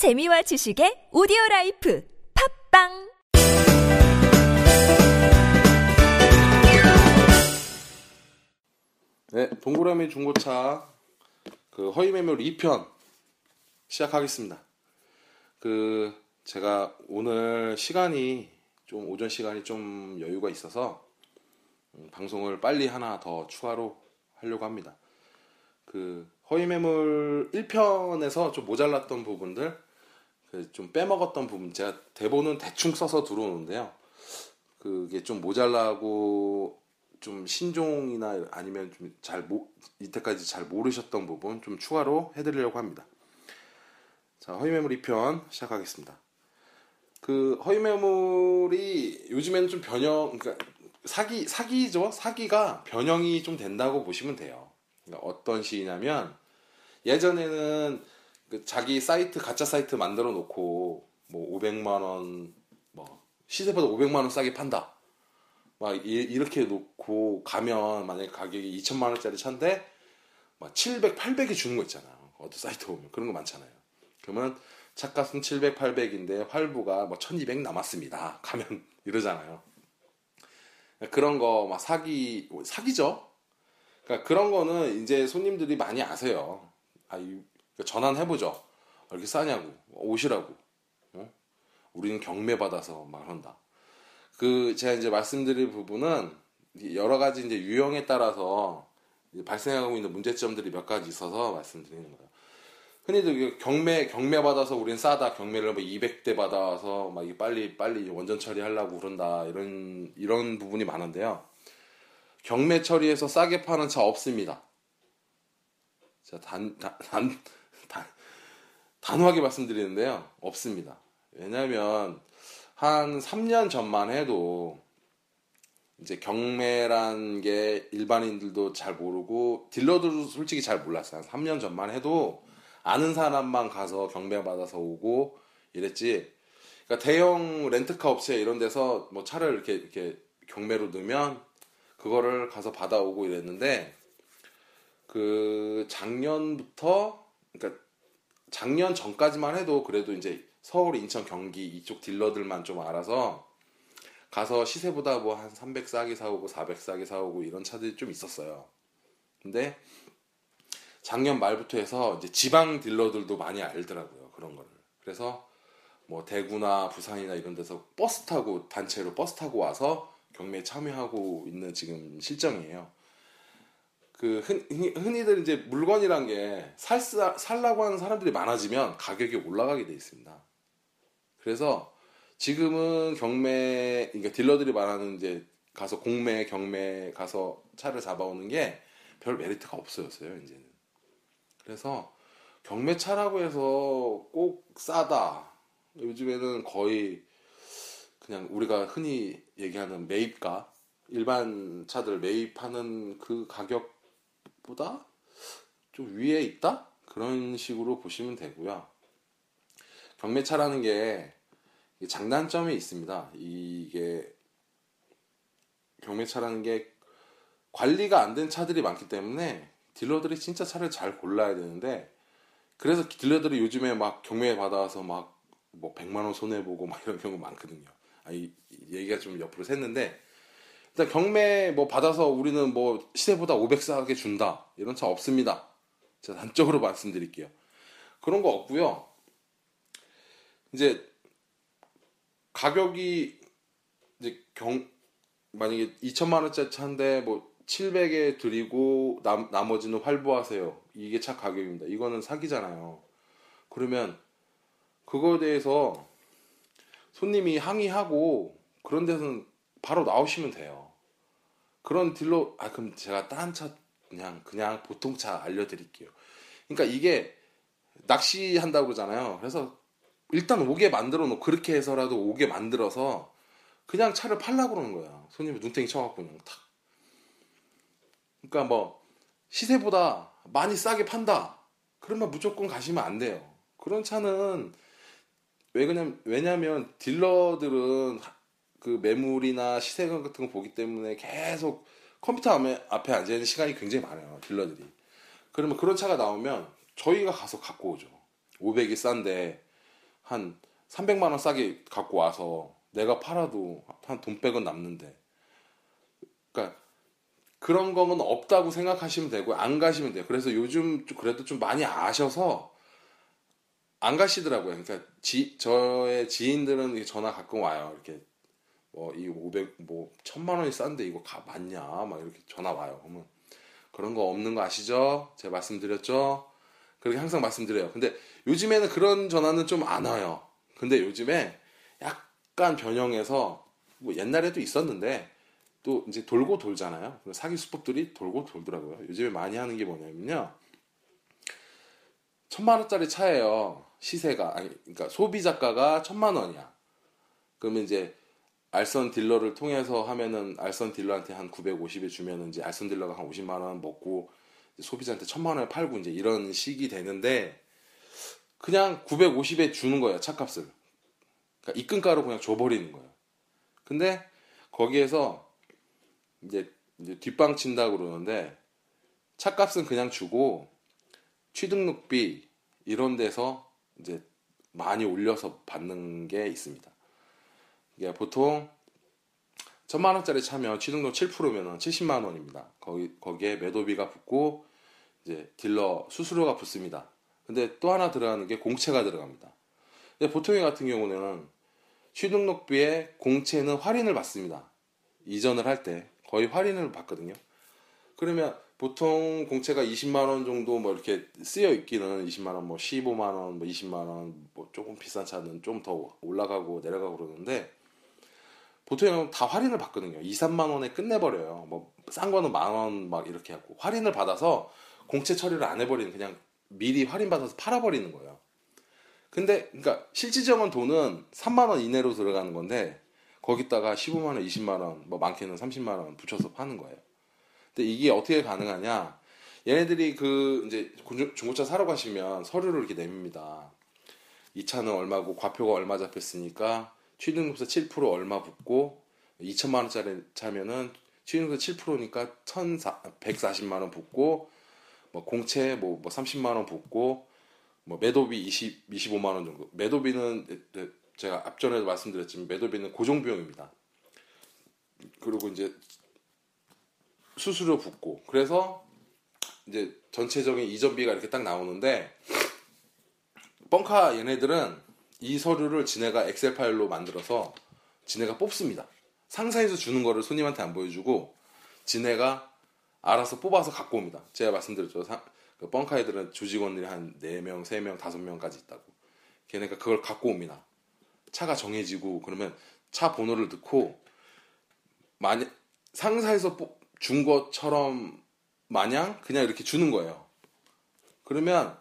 재미와 지식의 오디오 라이프 팟빵 네, 동그라미 중고차 그 허위 매물 2편 시작하겠습니다. 그 제가 오늘 시간이 좀 오전 시간이 좀 여유가 있어서 음, 방송을 빨리 하나 더 추가로 하려고 합니다. 그 허위 매물 1편에서 좀 모자랐던 부분들 그 좀 빼먹었던 부분 제가 대본은 대충 써서 들어오는데요. 그게 좀 모자라고 좀 신종이나 아니면 좀 잘 이때까지 잘 모르셨던 부분 좀 추가로 해드리려고 합니다. 자 허위 매물 2편 시작하겠습니다. 그 허위 매물이 요즘에는 좀 변형 그러니까 사기 사기죠 사기가 변형이 좀 된다고 보시면 돼요. 그러니까 어떤 시기냐면 예전에는 그 자기 사이트 가짜 사이트 만들어 놓고 뭐 500만 원뭐 시세보다 500만 원 싸게 판다. 막 이, 렇게 놓고 가면 만약에 가격이 2천만 원짜리 차인데 막 700, 800이 주는 거 있잖아요. 어떤 사이트 보면 그런 거 많잖아요. 그러면 차값은 700, 800인데 활부가 뭐 1200 남았습니다. 가면 이러잖아요. 그런 거 막 사기 사기죠. 그러니까 그런 거는 이제 손님들이 많이 아세요. 아, 전환해보죠. 이렇게 싸냐고. 오시라고. 어? 우리는 경매 받아서 말한다. 그, 제가 이제 말씀드릴 부분은 여러 가지 이제 유형에 따라서 발생하고 있는 문제점들이 몇 가지 있어서 말씀드리는 거예요. 흔히들 경매, 경매 받아서 우린 싸다. 경매를 뭐 200대 받아서 막 빨리, 빨리 원전 처리하려고 그런다. 이런, 이런 부분이 많은데요. 경매 처리해서 싸게 파는 차 없습니다. 자, 단, 단, 단, 단, 단호하게 말씀드리는데요. 없습니다. 왜냐면, 한 3년 전만 해도, 이제 경매란 게 일반인들도 잘 모르고, 딜러들도 솔직히 잘 몰랐어요. 한 3년 전만 해도, 아는 사람만 가서 경매 받아서 오고, 이랬지. 그러니까 대형 렌트카 업체 이런 데서 뭐 차를 이렇게, 이렇게 경매로 넣으면, 그거를 가서 받아오고 이랬는데 그 작년부터 그러니까 작년 전까지만 해도 그래도 이제 서울, 인천, 경기 이쪽 딜러들만 좀 알아서 가서 시세보다 뭐 한 300 싸게 사오고 400 싸게 사오고 이런 차들이 좀 있었어요. 근데 작년 말부터 해서 이제 지방 딜러들도 많이 알더라고요. 그런 거를. 그래서 뭐 대구나 부산이나 이런 데서 버스 타고 단체로 버스 타고 와서 경매에 참여하고 있는 지금 실정이에요. 그 흔, 흔히들 이제 물건이란 게 살, 살라고 하는 사람들이 많아지면 가격이 올라가게 돼 있습니다. 그래서 지금은 경매, 그러니까 딜러들이 말하는 이제 가서 공매, 경매 가서 차를 잡아오는 게 별 메리트가 없어졌어요, 이제는. 그래서 경매차라고 해서 꼭 싸다. 요즘에는 거의 그냥 우리가 흔히 얘기하는 매입가 일반 차들 매입하는 그 가격 보다 좀 위에 있다 그런 식으로 보시면 되고요. 경매차라는 게 장단점이 있습니다. 이게 경매차라는 게 관리가 안 된 차들이 많기 때문에 딜러들이 진짜 차를 잘 골라야 되는데 그래서 딜러들이 요즘에 막 경매 받아서 막 뭐 100만 원 손해 보고 막 이런 경우 많거든요. 아, 이, 얘기가 좀 옆으로 샜는데 일단 경매 뭐 받아서 우리는 뭐 시세보다 500 싸게 준다 이런 차 없습니다. 제가 단적으로 말씀드릴게요. 그런 거 없고요. 이제 가격이 이제 경 만약에 2천만 원짜리 차인데 뭐 700에 드리고 남, 나머지는 활보하세요. 이게 차 가격입니다. 이거는 사기잖아요. 그러면 그거에 대해서 손님이 항의하고 그런 데서는 바로 나오시면 돼요. 그런 딜러 아 그럼 제가 딴 차 그냥 그냥 보통 차 알려드릴게요. 그러니까 이게 낚시한다고 그러잖아요. 그래서 일단 오게 만들어 놓고 그렇게 해서라도 오게 만들어서 그냥 차를 팔라고 그러는 거야. 손님이 눈탱이 쳐갖고 그냥 탁. 그러니까 뭐 시세보다 많이 싸게 판다. 그러면 무조건 가시면 안 돼요. 그런 차는 왜 그냥 왜냐면 딜러들은 그 매물이나 시세 같은 거 보기 때문에 계속 컴퓨터 앞에 앉아 있는 시간이 굉장히 많아요 딜러들이. 그러면 그런 차가 나오면 저희가 가서 갖고 오죠. 500이 싼데 한 300만 원 싸게 갖고 와서 내가 팔아도 한 돈백은 남는데 그러니까 그런 거는 없다고 생각하시면 되고 안 가시면 돼요. 그래서 요즘 좀 그래도 좀 많이 아셔서 안 가시더라고요. 그러니까 지, 저의 지인들은 전화 가끔 와요. 이렇게 뭐 이 500, 뭐 천만 원이 싼데 이거 가 맞냐? 막 이렇게 전화 와요. 그러면 그런 거 없는 거 아시죠? 제가 말씀드렸죠? 그렇게 항상 말씀드려요. 근데 요즘에는 그런 전화는 좀 안 와요. 근데 요즘에 약간 변형해서 뭐 옛날에도 있었는데 또 이제 돌고 돌잖아요. 사기 수법들이 돌고 돌더라고요. 요즘에 많이 하는 게 뭐냐면요. 천만 원짜리 차예요. 시세가 아니 그러니까 소비자가가 천만 원이야. 그러면 이제 알선 딜러를 통해서 하면은 알선 딜러한테 한 950에 주면은 이제 알선 딜러가 한 50만 원 먹고 소비자한테 천만 원에 팔고 이제 이런 식이 되는데 그냥 950에 주는 거예요 차값을. 그러니까 입금가로 그냥 줘버리는 거예요. 근데 거기에서 이제, 이제 뒷방 친다 그러는데 차값은 그냥 주고 취등록비 이런 데서 이제 많이 올려서 받는 게 있습니다. 이게 보통 천만 원짜리 차면 취등록 7%면은 70만 원입니다. 거기 거기에 매도비가 붙고 이제 딜러 수수료가 붙습니다. 근데 또 하나 들어가는 게 공채가 들어갑니다. 근데 보통의 같은 경우는 취등록비에 공채는 할인을 받습니다. 이전을 할 때 거의 할인을 받거든요. 그러면 보통 공채가 20만 원 정도 뭐 이렇게 쓰여 있기는 20만 원, 뭐 15만 원, 뭐 20만 원, 뭐 조금 비싼 차는 좀 더 올라가고 내려가고 그러는데 보통은 다 할인을 받거든요. 2, 3만 원에 끝내버려요. 뭐 싼 거는 만 원 막 이렇게 하고 할인을 받아서 공채 처리를 안 해버리는 그냥 미리 할인 받아서 팔아버리는 거예요. 근데 그러니까 실질적인 돈은 3만 원 이내로 들어가는 건데 거기다가 15만 원, 20만 원, 뭐 많게는 30만 원 붙여서 파는 거예요. 근데 이게 어떻게 가능하냐? 얘네들이 그 이제 중고차 사러 가시면 서류를 이렇게 냅니다. 이 차는 얼마고 과표가 얼마 잡혔으니까 취등록세 7% 얼마 붙고 2천만 원짜리 차면은 취등록세 7%니까 1,140만 원 붙고 뭐 공채 뭐, 뭐 30만 원 붙고 뭐 매도비 20 25만 원 정도. 매도비는 제가 앞전에도 말씀드렸지만 매도비는 고정 비용입니다. 그리고 이제 수수료 붙고 그래서 이제 전체적인 이전비가 이렇게 딱 나오는데 뻥카 얘네들은 이 서류를 지네가 엑셀 파일로 만들어서 지네가 뽑습니다. 상사에서 주는 거를 손님한테 안 보여주고 지네가 알아서 뽑아서 갖고 옵니다. 제가 말씀드렸죠. 그 뻥카 애들은 조직원들이 한 4명, 3명, 5명까지 있다고. 걔네가 그걸 갖고 옵니다. 차가 정해지고 그러면 차 번호를 넣고 만약 상사에서 준 것처럼 마냥 그냥 이렇게 주는 거예요. 그러면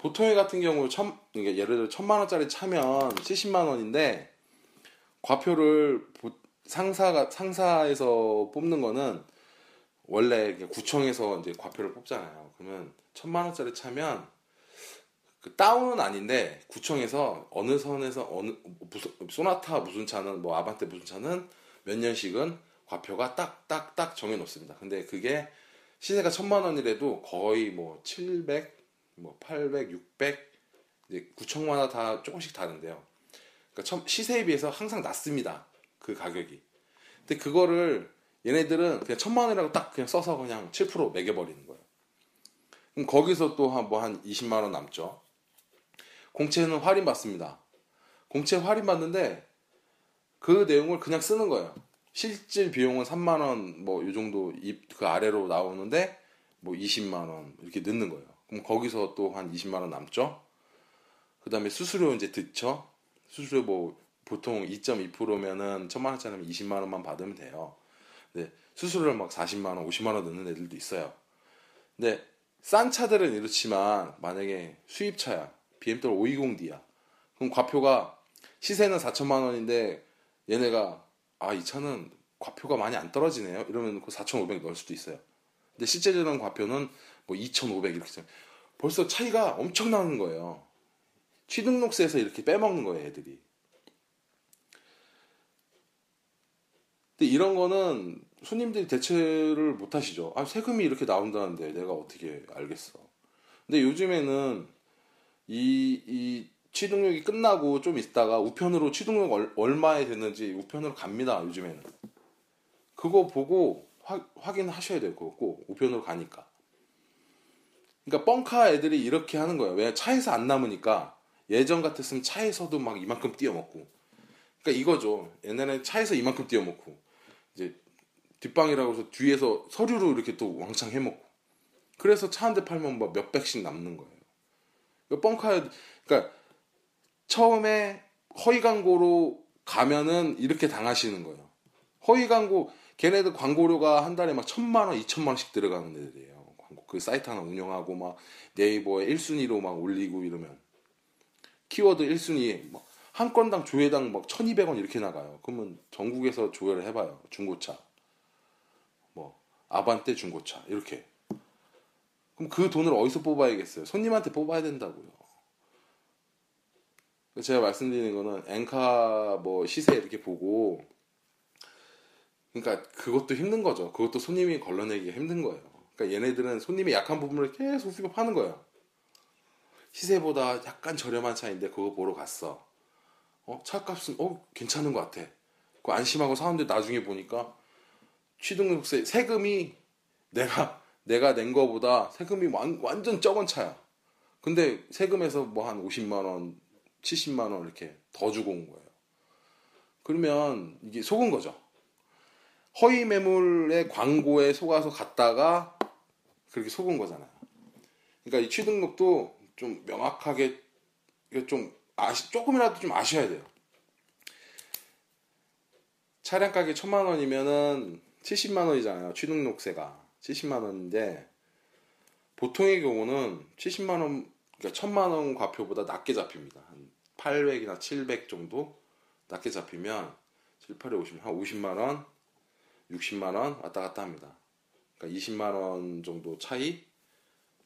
보통의 같은 경우 천, 그러니까 예를 들어 천만 원짜리 차면 70만 원인데 과표를 상사가 상사에서 뽑는 거는 원래 구청에서 이제 과표를 뽑잖아요. 그러면 천만 원짜리 차면 그 다운은 아닌데 구청에서 어느 선에서 어느 무슨 소나타 무슨 차는 뭐 아반떼 무슨 차는 몇 년씩은 과표가 딱딱딱 정해 놓습니다. 근데 그게 시세가 천만 원이라도 거의 뭐 700, 뭐 800, 600 이제 구청마다 다 조금씩 다른데요. 그러니까 시세에 비해서 항상 낮습니다. 그 가격이. 근데 그거를 얘네들은 그냥 천만 원이라고 딱 그냥 써서 그냥 7% 매겨버리는 거예요. 그럼 거기서 또 한 뭐한 뭐 20만 원 남죠. 공채는 할인 받습니다. 공채 할인 받는데 그 내용을 그냥 쓰는 거예요. 실질 비용은 3만 원 뭐 이 정도 그 아래로 나오는데 뭐 20만 원 이렇게 넣는 거예요. 그럼 거기서 또 한 20만 원 남죠. 그다음에 수수료 이제 듣죠. 수수료 뭐 보통 2.2%면은 천만 원짜리면 20만 원만 받으면 돼요. 근데 수수료를 막 40만 원, 50만 원 넣는 애들도 있어요. 근데 싼 차들은 이렇지만 만약에 수입차야 BMW 520D야. 그럼 과표가 시세는 4천만 원인데 얘네가 아 이 차는 과표가 많이 안 떨어지네요. 이러면 그 4,500 넣을 수도 있어요. 근데 실제적인 과표는 뭐 2,500 이렇게 벌써 차이가 엄청 나는 거예요. 취등록세에서 이렇게 빼먹는 거예요, 애들이. 근데 이런 거는 손님들이 대체를 못 하시죠. 아, 세금이 이렇게 나온다는데 내가 어떻게 알겠어. 근데 요즘에는 이, 이 취등록이 끝나고 좀 있다가 우편으로 취등록 얼, 얼마에 됐는지 우편으로 갑니다. 요즘에는. 그거 보고 화, 확인하셔야. 그거 꼭 우편으로 가니까. 그러니까 뻥카 애들이 이렇게 하는 거예요. 왜 차에서 안 남으니까 예전 같았으면 차에서도 막 이만큼 띄어먹고. 그러니까 이거죠. 옛날에 차에서 이만큼 띄어먹고 이제 뒷방이라고 해서 뒤에서 서류로 이렇게 또 왕창 해먹고. 그래서 차 한 대 팔면 뭐 몇백씩 남는 거예요. 그러니까 뻥카 그러니까 처음에 허위 광고로 가면은 이렇게 당하시는 거예요. 허위 광고 걔네들 광고료가 한 달에 막 천만 원, 이천만 원씩 들어가는 애들이에요. 그 사이트 하나 운영하고 막 네이버에 1순위로 막 올리고 이러면 키워드 1순위 한 건당 조회당 막 1200원 이렇게 나가요. 그러면 전국에서 조회를 해봐요. 중고차. 뭐 아반떼 중고차 이렇게. 그럼 그 돈을 어디서 뽑아야겠어요? 손님한테 뽑아야 된다고요. 제가 말씀드리는 거는 엔카 뭐 시세 이렇게 보고 그러니까 그것도 힘든 거죠. 그것도 손님이 걸러내기가 힘든 거예요. 그러니까 얘네들은 손님이 약한 부분을 계속 수급하는 거예요. 시세보다 약간 저렴한 차인데 그거 보러 갔어. 어, 차값은 어 괜찮은 것 같아. 그 안심하고 사는데 나중에 보니까 취등록세 세금이 내가 내가 낸 거보다 세금이 완, 완전 적은 차야. 근데 세금에서 뭐 한 50만 원, 70만 원 이렇게 더 주고 온 거예요. 그러면 이게 속은 거죠. 허위 매물의 광고에 속아서 갔다가 그렇게 속은 거잖아요. 그러니까 이 취등록도 좀 명확하게 좀 아시, 조금이라도 좀 아셔야 돼요. 차량 가격 천만 원이면은 70만 원이잖아요. 취등록세가 70만 원인데 보통의 경우는 70만 원, 그러니까 천만 원 과표보다 낮게 잡힙니다. 한 800이나 700 정도 낮게 잡히면 7, 8에 50, 한 50만 원, 60만 원 왔다 갔다 합니다. 그러니까 20만 원 정도 차이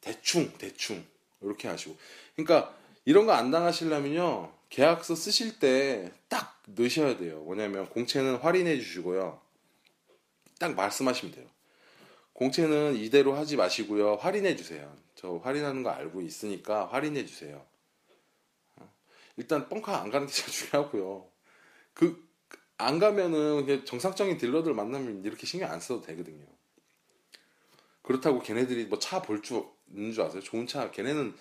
대충 대충 이렇게 하시고 그러니까 이런 거 안 당하시려면요 계약서 쓰실 때 딱 넣으셔야 돼요. 뭐냐면 공채는 할인해 주시고요. 딱 말씀하시면 돼요. 공채는 이대로 하지 마시고요. 할인해 주세요. 저 할인하는 거 알고 있으니까 할인해 주세요. 일단 뻥카 안 가는 게 제일 중요하고요. 그 안 가면은 정상적인 딜러들 만나면 이렇게 신경 안 써도 되거든요. 그렇다고 걔네들이 뭐 차 볼 줄 있는 줄 아세요? 좋은 차 걔네는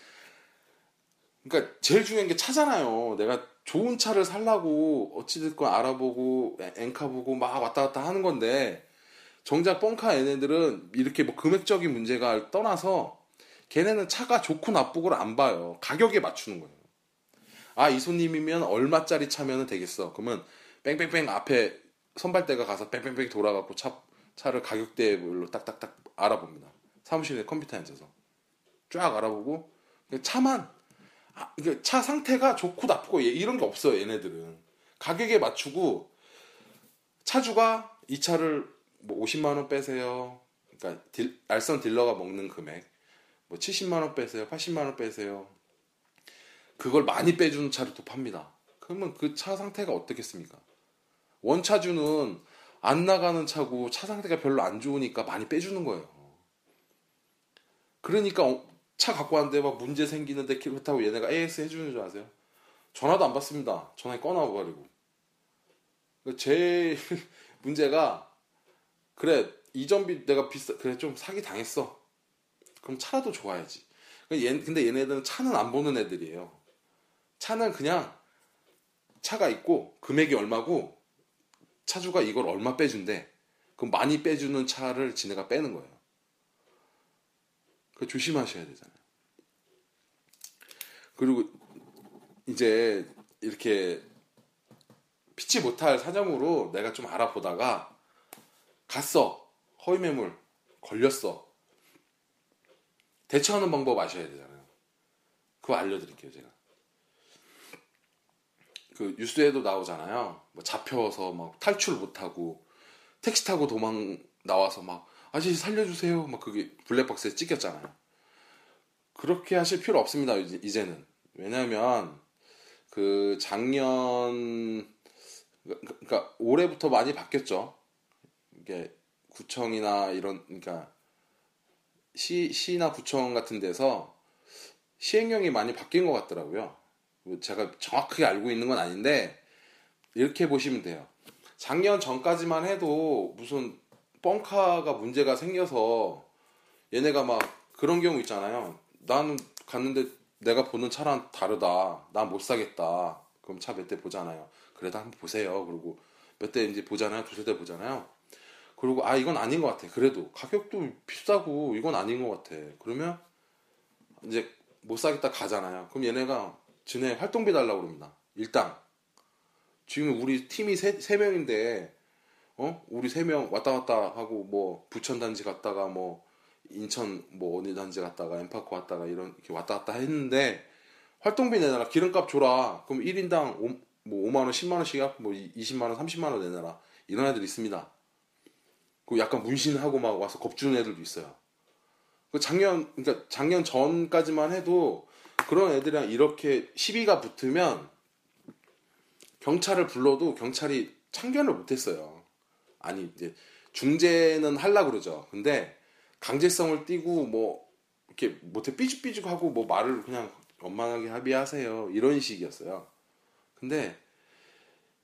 그러니까 제일 중요한 게 차잖아요. 내가 좋은 차를 살라고 어찌됐건 알아보고 엔카 보고 막 왔다 갔다 하는 건데 정작 뻥카 얘네들은 이렇게 뭐 금액적인 문제가 떠나서 걔네는 차가 좋고 나쁘고를 안 봐요. 가격에 맞추는 거예요. 아, 이 손님이면 얼마짜리 차면 되겠어. 그러면 뺑뺑뺑 앞에 선발대가 가서 뺑뺑뺑 돌아가고 차, 차를 가격대별로 딱딱딱 알아봅니다. 사무실에 컴퓨터에 앉아서. 쫙 알아보고 차만 아, 차 상태가 좋고 나쁘고 이런 게 없어요. 얘네들은 가격에 맞추고 차주가 이 차를 뭐 50만 원 빼세요. 그러니까 딜, 알선 딜러가 먹는 금액 뭐 70만 원 빼세요. 80만 원 빼세요. 그걸 많이 빼주는 차를 또 팝니다. 그러면 그 차 상태가 어떻겠습니까? 원차주는 안 나가는 차고 차 상태가 별로 안 좋으니까 많이 빼주는 거예요. 그러니까 어, 차 갖고 왔는데 막 문제 생기는데 그렇다고 얘네가 AS 해주는 줄 아세요? 전화도 안 받습니다. 전화에 꺼놔버리고. 제 문제가 그래 이전비 내가 비싸 그래 좀 사기 당했어. 그럼 차라도 좋아야지. 근데 얘네들은 차는 안 보는 애들이에요. 차는 그냥 차가 있고 금액이 얼마고 차주가 이걸 얼마 빼준대. 그럼 많이 빼주는 차를 지네가 빼는 거예요. 그 조심하셔야 되잖아요. 그리고 이제 이렇게 피치 못할 사정으로 내가 좀 알아보다가 갔어. 허위 매물 걸렸어. 대처하는 방법 아셔야 되잖아요. 그거 알려드릴게요, 제가. 그 뉴스에도 나오잖아요. 뭐 잡혀서 막 탈출 못하고 택시 타고 도망 나와서 막 아저씨 살려주세요. 막 그게 블랙박스에 찍혔잖아요. 그렇게 하실 필요 없습니다. 이제는 왜냐하면 그 작년 그러니까 올해부터 많이 바뀌었죠. 이게 구청이나 이런 그러니까 시 시나 구청 같은 데서 시행령이 많이 바뀐 것 같더라고요. 뭐 제가 정확하게 알고 있는 건 아닌데 이렇게 보시면 돼요. 작년 전까지만 해도 무슨 뻥카가 문제가 생겨서 얘네가 막 그런 경우 있잖아요. 나는 갔는데 내가 보는 차랑 다르다. 난못 사겠다. 그럼 차 몇 대 보잖아요. 그래도 한번 보세요. 그리고 몇 대 이제 보잖아요. 두세 대 보잖아요. 그리고 아 이건 아닌 것 같아. 그래도 가격도 비싸고 이건 아닌 것 같아. 그러면 이제 못 사겠다 가잖아요. 그럼 얘네가 진해 활동비 달라고 그럽니다. 일당. 지금 우리 팀이 세, 세 명인데 어 우리 세 명 왔다 갔다 하고 뭐 부천 단지 갔다가 뭐 인천 뭐 어느 단지 갔다가 엠파크 왔다가 이런 이렇게 왔다 갔다 했는데 활동비 내놔라 기름값 줘라 그럼 1인당 오, 뭐 5만 원 10만 원씩 뭐 20만 원 30만 원 내놔라 이런 애들 있습니다. 그 약간 문신하고 막 와서 겁주는 애들도 있어요. 그 작년 그러니까 작년 전까지만 해도 그런 애들이랑 이렇게 시비가 붙으면 경찰을 불러도 경찰이 참견을 못했어요. 아니 이제 중재는 할라 그러죠. 근데 강제성을 띠고 뭐 이렇게 못해 삐죽삐죽 하고 뭐 말을 그냥 원만하게 합의하세요 이런 식이었어요. 근데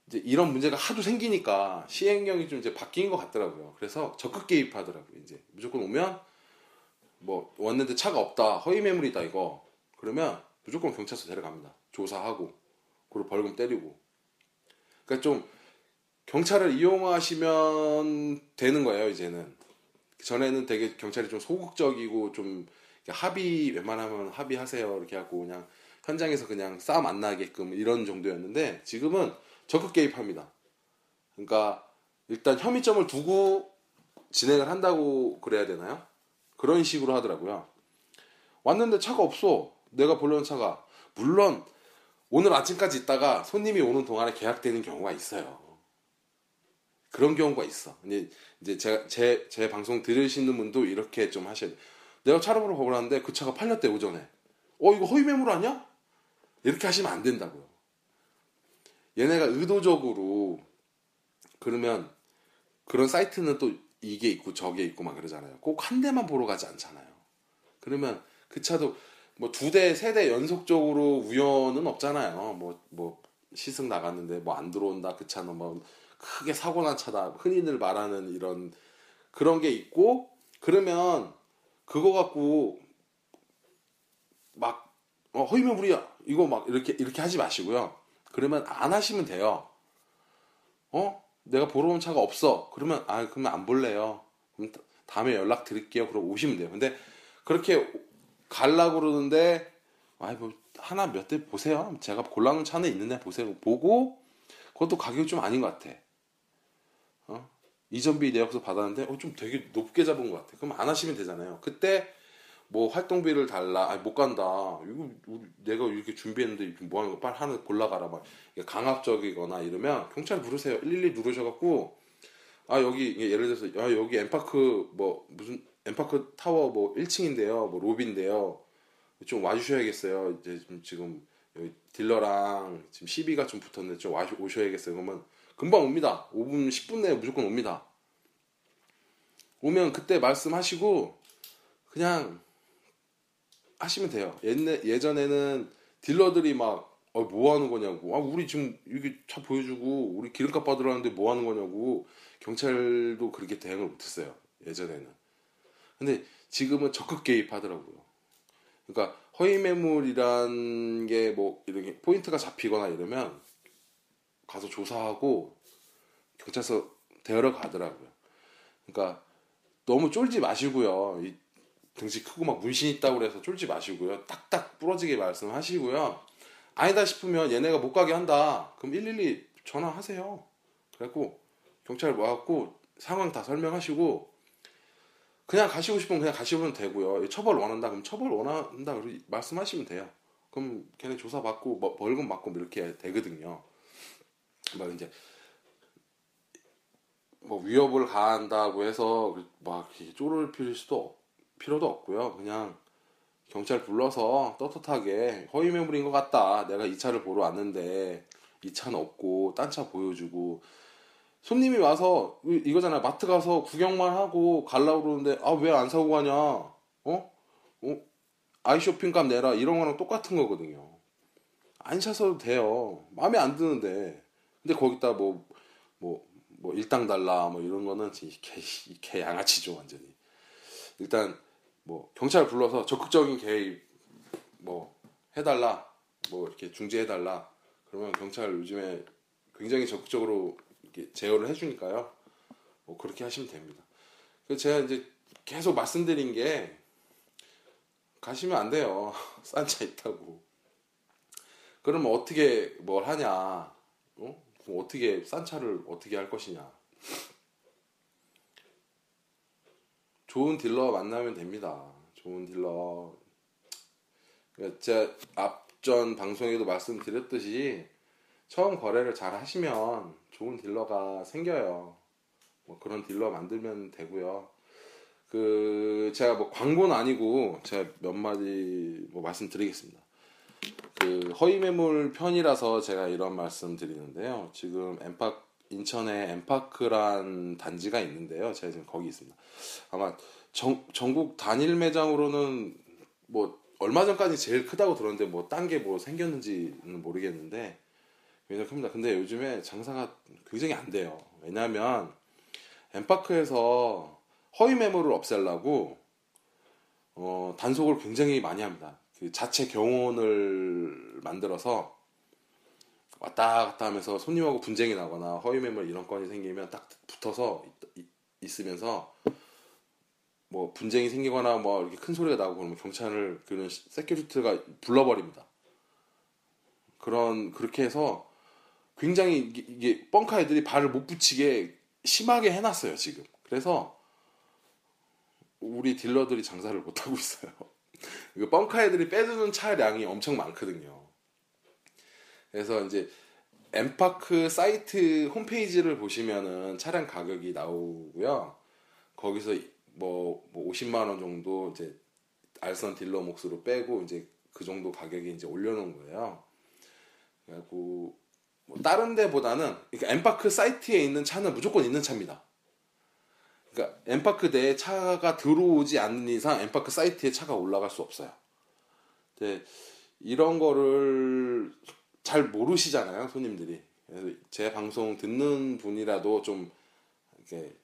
이제 이런 문제가 하도 생기니까 시행령이 좀 이제 바뀐 것 같더라고요. 그래서 적극 개입하더라고요. 이제 무조건 오면 뭐 왔는데 차가 없다 허위 매물이다 이거 그러면 무조건 경찰서 데려갑니다. 조사하고 그리고 벌금 때리고 그러니까 좀 경찰을 이용하시면 되는 거예요 이제는 전에는 되게 경찰이 좀 소극적이고 좀 합의 웬만하면 합의하세요 이렇게 하고 그냥 현장에서 그냥 싸움 안 나게끔 이런 정도였는데 지금은 적극 개입합니다. 그러니까 일단 혐의점을 두고 진행을 한다고 그래야 되나요? 그런 식으로 하더라고요. 왔는데 차가 없어. 내가 보려는 차가 물론 오늘 아침까지 있다가 손님이 오는 동안에 계약되는 경우가 있어요. 그런 경우가 있어. 이제 제가 제, 제 방송 들으시는 분도 이렇게 좀 하셔야 돼. 내가 차를 보러 가보라는데 그 차가 팔렸대 오전에. 어 이거 허위 매물 아니야? 이렇게 하시면 안 된다고요. 얘네가 의도적으로 그러면 그런 사이트는 또 이게 있고 저게 있고 막 그러잖아요. 꼭 한 대만 보러 가지 않잖아요. 그러면 그 차도 뭐 두 대, 세 대 연속적으로 우연은 없잖아요. 뭐, 뭐, 시승 나갔는데 뭐 안 들어온다. 그 차는 뭐 크게 사고 난 차다. 흔히들 말하는 이런 그런 게 있고 그러면 그거 갖고 막 어, 허위 매물이야. 이거 막 이렇게 이렇게 하지 마시고요. 그러면 안 하시면 돼요. 어? 내가 보러 온 차가 없어. 그러면 아 그러면 안 볼래요. 그럼 다음에 연락 드릴게요. 그럼 오시면 돼요. 근데 그렇게 갈라고 그러는데 아이 뭐 하나 몇 대 보세요. 제가 골라놓은 차는 있는데 보세요. 보고 그것도 가격이 좀 아닌 것 같아. 어? 이전비 내역서 받았는데 어, 좀 되게 높게 잡은 것 같아. 그럼 안 하시면 되잖아요. 그때 뭐 활동비를 달라. 아못 간다. 이거 우리, 내가 이렇게 준비했는데 뭐 하는 거 빨리 하나 골라가라. 막 강압적이거나 이러면 경찰 부르세요. 112 누르셔갖고 아 여기 예를 들어서 아 여기 엠파크 뭐 무슨 엠파크 타워 뭐 1층인데요. 뭐 로비인데요. 좀 와주셔야겠어요. 이제 지금 여기 딜러랑 지금 시비가 좀 붙었는데 좀 와, 오셔야겠어요. 그러면 금방 옵니다. 5분, 10분 내에 무조건 옵니다. 오면 그때 말씀하시고 그냥 하시면 돼요. 옛날 예전에는 딜러들이 막 어, 뭐 하는 거냐고. 아, 우리 지금 이렇게 차 보여주고 우리 기름값 받으라는데 뭐 하는 거냐고. 경찰도 그렇게 대응을 못했어요. 예전에는. 근데 지금은 적극 개입하더라고요. 그러니까 허위 매물이란 게 뭐 이렇게 포인트가 잡히거나 이러면 가서 조사하고 경찰서 데려 가더라고요. 그러니까 너무 쫄지 마시고요. 이 등치 크고 막 문신 있다고 그래서 쫄지 마시고요. 딱딱 부러지게 말씀하시고요. 아니다 싶으면 얘네가 못 가게 한다. 그럼 112 전화하세요. 그래갖고 경찰 와갖고 상황 다 설명하시고 그냥 가시고 싶으면 그냥 가시면 되고요. 처벌 원한다 그럼 처벌 원한다 그러 말씀하시면 돼요. 그럼 걔네 조사 받고 뭐 벌금 받고 뭐 이렇게 되거든요. 막 이제 뭐 위협을 가한다고 해서 막 쪼를 필 수도 필요도 없고요. 그냥 경찰 불러서 떳떳하게 허위 매물인 것 같다. 내가 이 차를 보러 왔는데 이 차는 없고 딴 차 보여주고 손님이 와서 이거잖아 마트 가서 구경만 하고 갈라고 그러는데 아 왜 안 사고 가냐 어? 어? 아이쇼핑 값 내라 이런 거랑 똑같은 거거든요 안 사셔도 돼요. 마음에 안 드는데. 근데 거기다 뭐, 뭐, 뭐, 일당 달라, 뭐 이런 거는 개, 개 양아치죠, 완전히. 일단, 뭐, 경찰 불러서 적극적인 개입, 뭐, 해달라, 뭐, 이렇게 중재해달라. 그러면 경찰 요즘에 굉장히 적극적으로 이렇게 제어를 해주니까요. 뭐, 그렇게 하시면 됩니다. 그래서 제가 이제 계속 말씀드린 게, 가시면 안 돼요. 싼 차 있다고. 그러면 어떻게 뭘 하냐? 어? 그럼 어떻게 싼 차를 어떻게 할 것이냐? 좋은 딜러 만나면 됩니다. 좋은 딜러. 그러니까 제가 앞전 방송에도 말씀드렸듯이 처음 거래를 잘 하시면 좋은 딜러가 생겨요. 뭐 그런 딜러 만들면 되고요. 그 제가 뭐 광고는 아니고 제가 몇 마디 뭐 말씀드리겠습니다. 그 허위 매물 편이라서 제가 이런 말씀 드리는데요. 지금 엠파 인천에 엠파크란 단지가 있는데요. 제가 지금 거기 있습니다. 아마 전, 전국 단일 매장으로는 뭐 얼마 전까지 제일 크다고 들었는데 뭐 딴 게 뭐 생겼는지는 모르겠는데 굉장히 큽니다. 근데 요즘에 장사가 굉장히 안 돼요. 왜냐하면 엠파크에서 허위 매물을 없애려고 어, 단속을 굉장히 많이 합니다. 그 자체 경호원을 만들어서 왔다 갔다 하면서 손님하고 분쟁이 나거나 허위 매물 이런 건이 생기면 딱 붙어서 있, 있으면서 뭐 분쟁이 생기거나 뭐 이렇게 큰 소리가 나고 그러면 경찰을 그런 security가 불러버립니다. 그런 그렇게 해서 굉장히 이게, 이게 뻥카 애들이 발을 못 붙이게 심하게 해놨어요 지금. 그래서 우리 딜러들이 장사를 못 하고 있어요. 그 뻥카 애들이 빼주는 차량이 엄청 많거든요. 그래서 이제 엠파크 사이트 홈페이지를 보시면은 차량 가격이 나오고요. 거기서 뭐, 뭐 50만 원 정도 이제 알선 딜러 몫으로 빼고 이제 그 정도 가격에 이제 올려놓은 거예요. 그래갖고 뭐 다른 데보다는 그러니까 엠파크 사이트에 있는 차는 무조건 있는 차입니다. 그러니까 엠파크 내에 차가 들어오지 않는 이상 엠파크 사이트에 차가 올라갈 수 없어요. 근데 이런 거를 잘 모르시잖아요, 손님들이. 그래서 제 방송 듣는 분이라도 좀 이렇게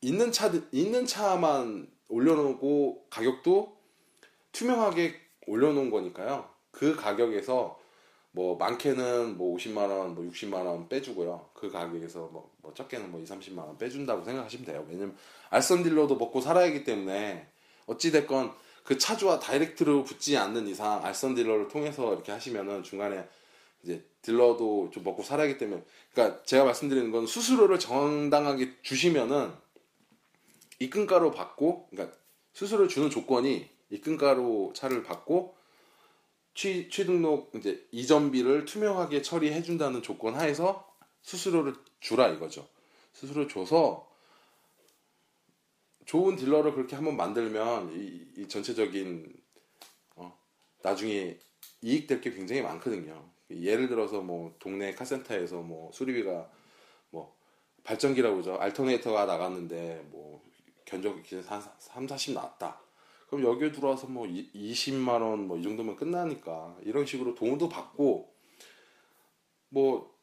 있는 차 있는 차만 올려놓고 가격도 투명하게 올려놓은 거니까요. 그 가격에서 뭐 많게는 뭐 50만 원, 뭐 60만 원 빼주고요. 그 가격에서 뭐, 뭐 적게는 뭐 2, 30만 원 빼준다고 생각하시면 돼요. 왜냐면 알선 딜러도 먹고 살아야 하기 때문에 어찌 됐건 그 차주와 다이렉트로 붙지 않는 이상 알선 딜러를 통해서 이렇게 하시면은 중간에 이제 딜러도 좀 먹고 살아야 하기 때문에 그러니까 제가 말씀드리는 건 수수료를 정당하게 주시면은 입금가로 받고 그러니까 수수료를 주는 조건이 입금가로 차를 받고 취, 취등록 이제 이전비를 투명하게 처리해 준다는 조건 하에서 수수료를 주라 이거죠. 수수료 줘서 좋은 딜러를 그렇게 한번 만들면 이, 이 전체적인 어, 나중에 이익될 게 굉장히 많거든요. 예를 들어서 뭐 동네 카센터에서 뭐 수리비가 뭐 발전기라고 그러죠. alternator가 나갔는데 뭐 견적이 한 3, 40 나왔다. 그럼 여기에 들어와서 뭐 20만 원 뭐 이 정도면 끝나니까 이런 식으로 돈도 받고 뭐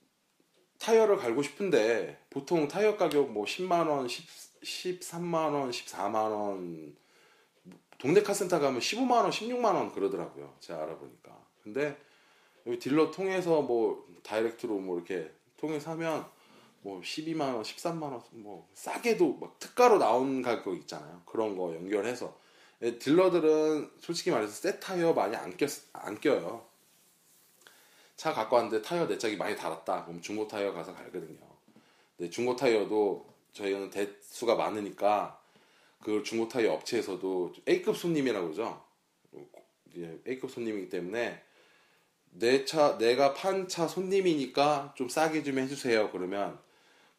타이어를 갈고 싶은데 보통 타이어 가격 뭐 10만 원, 10, 13만 원, 14만 원 동네 카센터 가면 15만 원, 16만 원 그러더라고요. 제가 알아보니까. 근데 여기 딜러 통해서 뭐 direct로 뭐 이렇게 통해서 하면 뭐 12만 원, 13만 원, 뭐 싸게도 막 특가로 나온 가격 있잖아요. 그런 거 연결해서 예, 딜러들은 솔직히 말해서 새 타이어 많이 안, 꼈, 안 껴요. 차 갖고 왔는데 타이어 내 짝이 많이 달았다. 그럼 중고 타이어 가서 갈거든요. 근데 중고 타이어도 저희는 대수가 많으니까 그 중고 타이어 업체에서도 A급 손님이라고 그러죠. A급 손님이기 때문에 내 차, 내가 판 차 손님이니까 좀 싸게 좀 해주세요. 그러면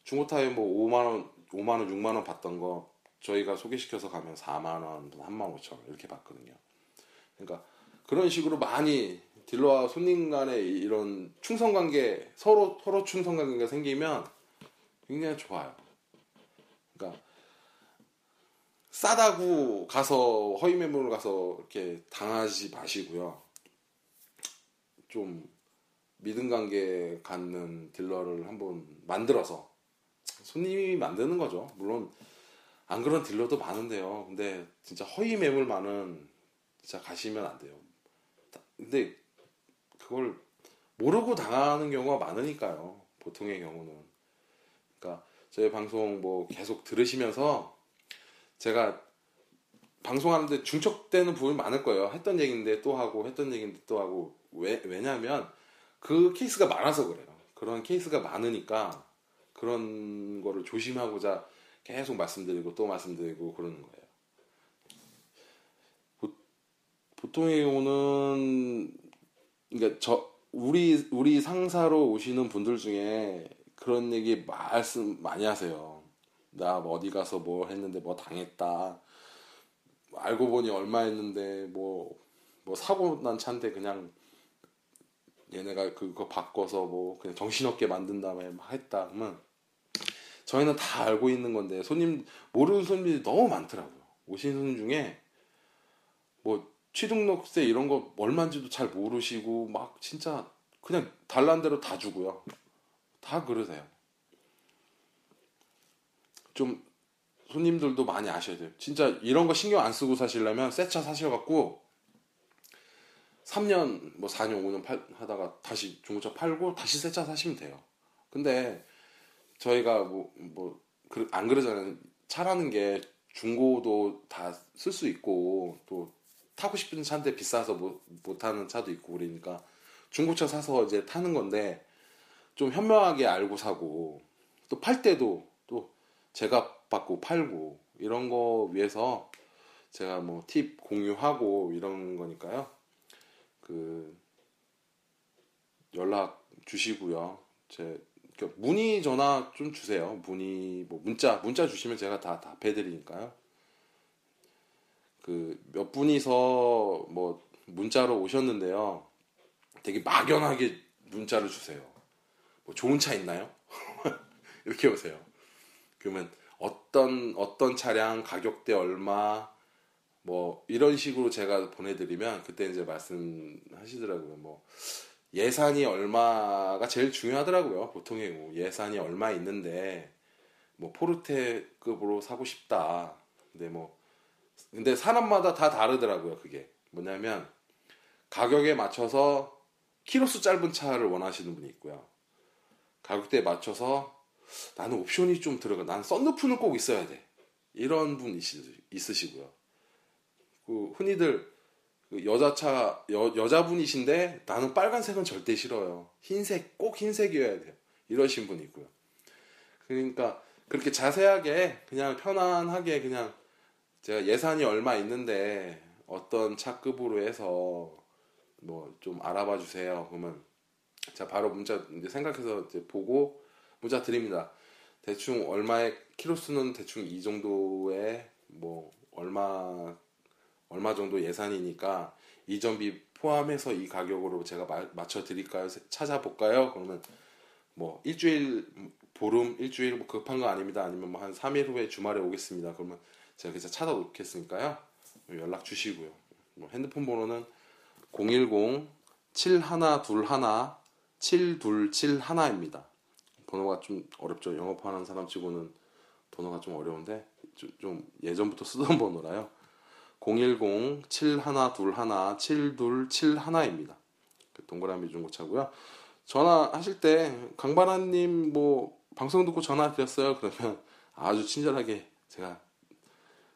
중고 타이어 뭐 5만원, 5만원, 6만원 받던 거 저희가 소개시켜서 가면 4만 원, 3만 5천 원 이렇게 받거든요. 그러니까 그런 식으로 많이 딜러와 손님 간의 이런 충성 관계 서로 서로 충성 관계가 생기면 굉장히 좋아요. 그러니까 싸다고 가서 허위 매물을 가서 이렇게 당하지 마시고요. 좀 믿음 관계 갖는 딜러를 한번 만들어서 손님이 만드는 거죠. 물론 안 그런 딜러도 많은데요. 근데 진짜 허위 매물만은 진짜 가시면 안 돼요. 근데 그걸 모르고 당하는 경우가 많으니까요. 보통의 경우는. 그러니까 저희 방송 뭐 계속 들으시면서 제가 방송하는데 중첩되는 부분이 많을 거예요. 했던 얘기인데 또 하고 했던 얘기인데 또 하고 왜 왜냐하면 그 케이스가 많아서 그래요. 그런 케이스가 많으니까 그런 거를 조심하고자 계속 말씀드리고 또 말씀드리고 그러는 거예요. 보, 보통의 경우는 그러니까 저 우리 우리 상사로 오시는 분들 중에 그런 얘기 말씀 많이 하세요. 나 어디 가서 뭐 했는데 뭐 당했다. 알고 보니 얼마 했는데 뭐, 뭐 사고 난 차인데 그냥 얘네가 그거 바꿔서 뭐 그냥 정신없게 만든 다음에 막 했다 그러면 저희는 다 알고 있는 건데 손님 모르는 손님들이 너무 많더라고요. 오신 손님 중에 뭐 취등록세 이런 거 얼마인지도 잘 모르시고 막 진짜 그냥 달란 대로 다 주고요. 다 그러세요. 좀 손님들도 많이 아셔야 돼요. 진짜 이런 거 신경 안 쓰고 사시려면 새 차 사셔갖고 3년 뭐 4년 5년 팔, 하다가 다시 중고차 팔고 다시 새 차 사시면 돼요. 근데 저희가 뭐뭐안 그러잖아요. 차라는 게 중고도 다 쓸 수 있고 또 타고 싶은 차인데 비싸서 못, 못 타는 차도 있고 그러니까 중고차 사서 이제 타는 건데 좀 현명하게 알고 사고 또 팔 때도 또 제가 받고 팔고 이런 거 위해서 제가 뭐 팁 공유하고 이런 거니까요. 그 연락 주시고요. 제 문의 전화 좀 주세요. 문의 뭐 문자 문자 주시면 제가 다 답해 드리니까요. 그 몇 분이서 뭐 문자로 오셨는데요. 되게 막연하게 문자를 주세요. 뭐 좋은 차 있나요? 이렇게 오세요. 그러면 어떤 어떤 차량 가격대 얼마 뭐 이런 식으로 제가 보내드리면 그때 이제 말씀하시더라고요. 뭐 예산이 얼마가 제일 중요하더라고요. 보통의 뭐 예산이 얼마 있는데 뭐 포르테급으로 사고 싶다. 근데 뭐 근데 사람마다 다 다르더라고요. 그게 뭐냐면 가격에 맞춰서 키로수 짧은 차를 원하시는 분이 있고요. 가격대에 맞춰서 나는 옵션이 좀 들어가. 나는 썬루프는 꼭 있어야 돼. 이런 분 있으시고요. 그 흔히들 그 여자차 여, 여자분이신데 나는 빨간색은 절대 싫어요. 흰색 꼭 흰색이어야 돼요. 이러신 분이 있고요. 그러니까 그렇게 자세하게 그냥 편안하게 그냥 제가 예산이 얼마 있는데 어떤 차급으로 해서 뭐 좀 알아봐 주세요. 그러면 제가 바로 문자 이제 생각해서 이제 보고 문자 드립니다. 대충 얼마의 키로수는 대충 이 정도의 뭐 얼마 얼마 정도 예산이니까 이전비 포함해서 이 가격으로 제가 마, 맞춰 드릴까요? 찾아볼까요? 그러면 뭐 일주일 보름 일주일 뭐 급한 거 아닙니다. 아니면 뭐 한 3일 후에 주말에 오겠습니다. 그러면 제가 그래서 찾아 놓겠으니까요. 연락 주시고요. 뭐 핸드폰 번호는 010 7121 7271입니다. 번호가 좀 어렵죠. 영업하는 사람 치고는 번호가 좀 어려운데 좀 예전부터 쓰던 번호라요. 010-7121-7271입니다. 그 동그라미 중고차고요. 전화하실 때 강바라님 뭐 방송 듣고 전화 드렸어요. 그러면 아주 친절하게 제가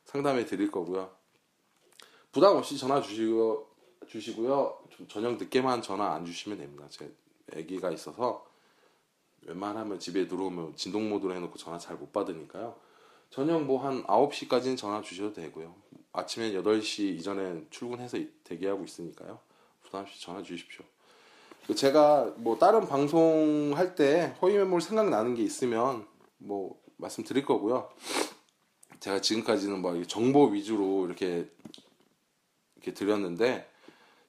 상담해 드릴 거고요. 부담 없이 전화 주시고 주시고요. 좀 저녁 늦게만 전화 안 주시면 됩니다. 제 아기가 있어서 웬만하면 집에 들어오면 진동 모드로 해놓고 전화 잘 못 받으니까요. 저녁 뭐 한 9시까지는 전화 주셔도 되고요. 아침에 8시 이전에 출근해서 대기하고 있으니까요. 부담 없이 전화 주십시오. 제가 뭐 다른 방송 할 때 허위 매물 생각나는 게 있으면 뭐 말씀드릴 거고요. 제가 지금까지는 뭐 정보 위주로 이렇게 이렇게 드렸는데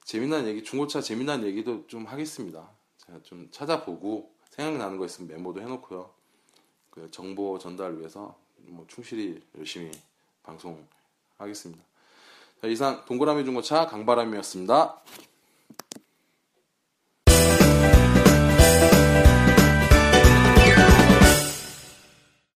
재미난 얘기 중고차 재미난 얘기도 좀 하겠습니다. 제가 좀 찾아보고 생각나는 거 있으면 메모도 해놓고요. 그 정보 전달을 위해서 뭐 충실히 열심히 방송 하겠습니다. 자, 이상 동그라미 중고차 강바람이었습니다.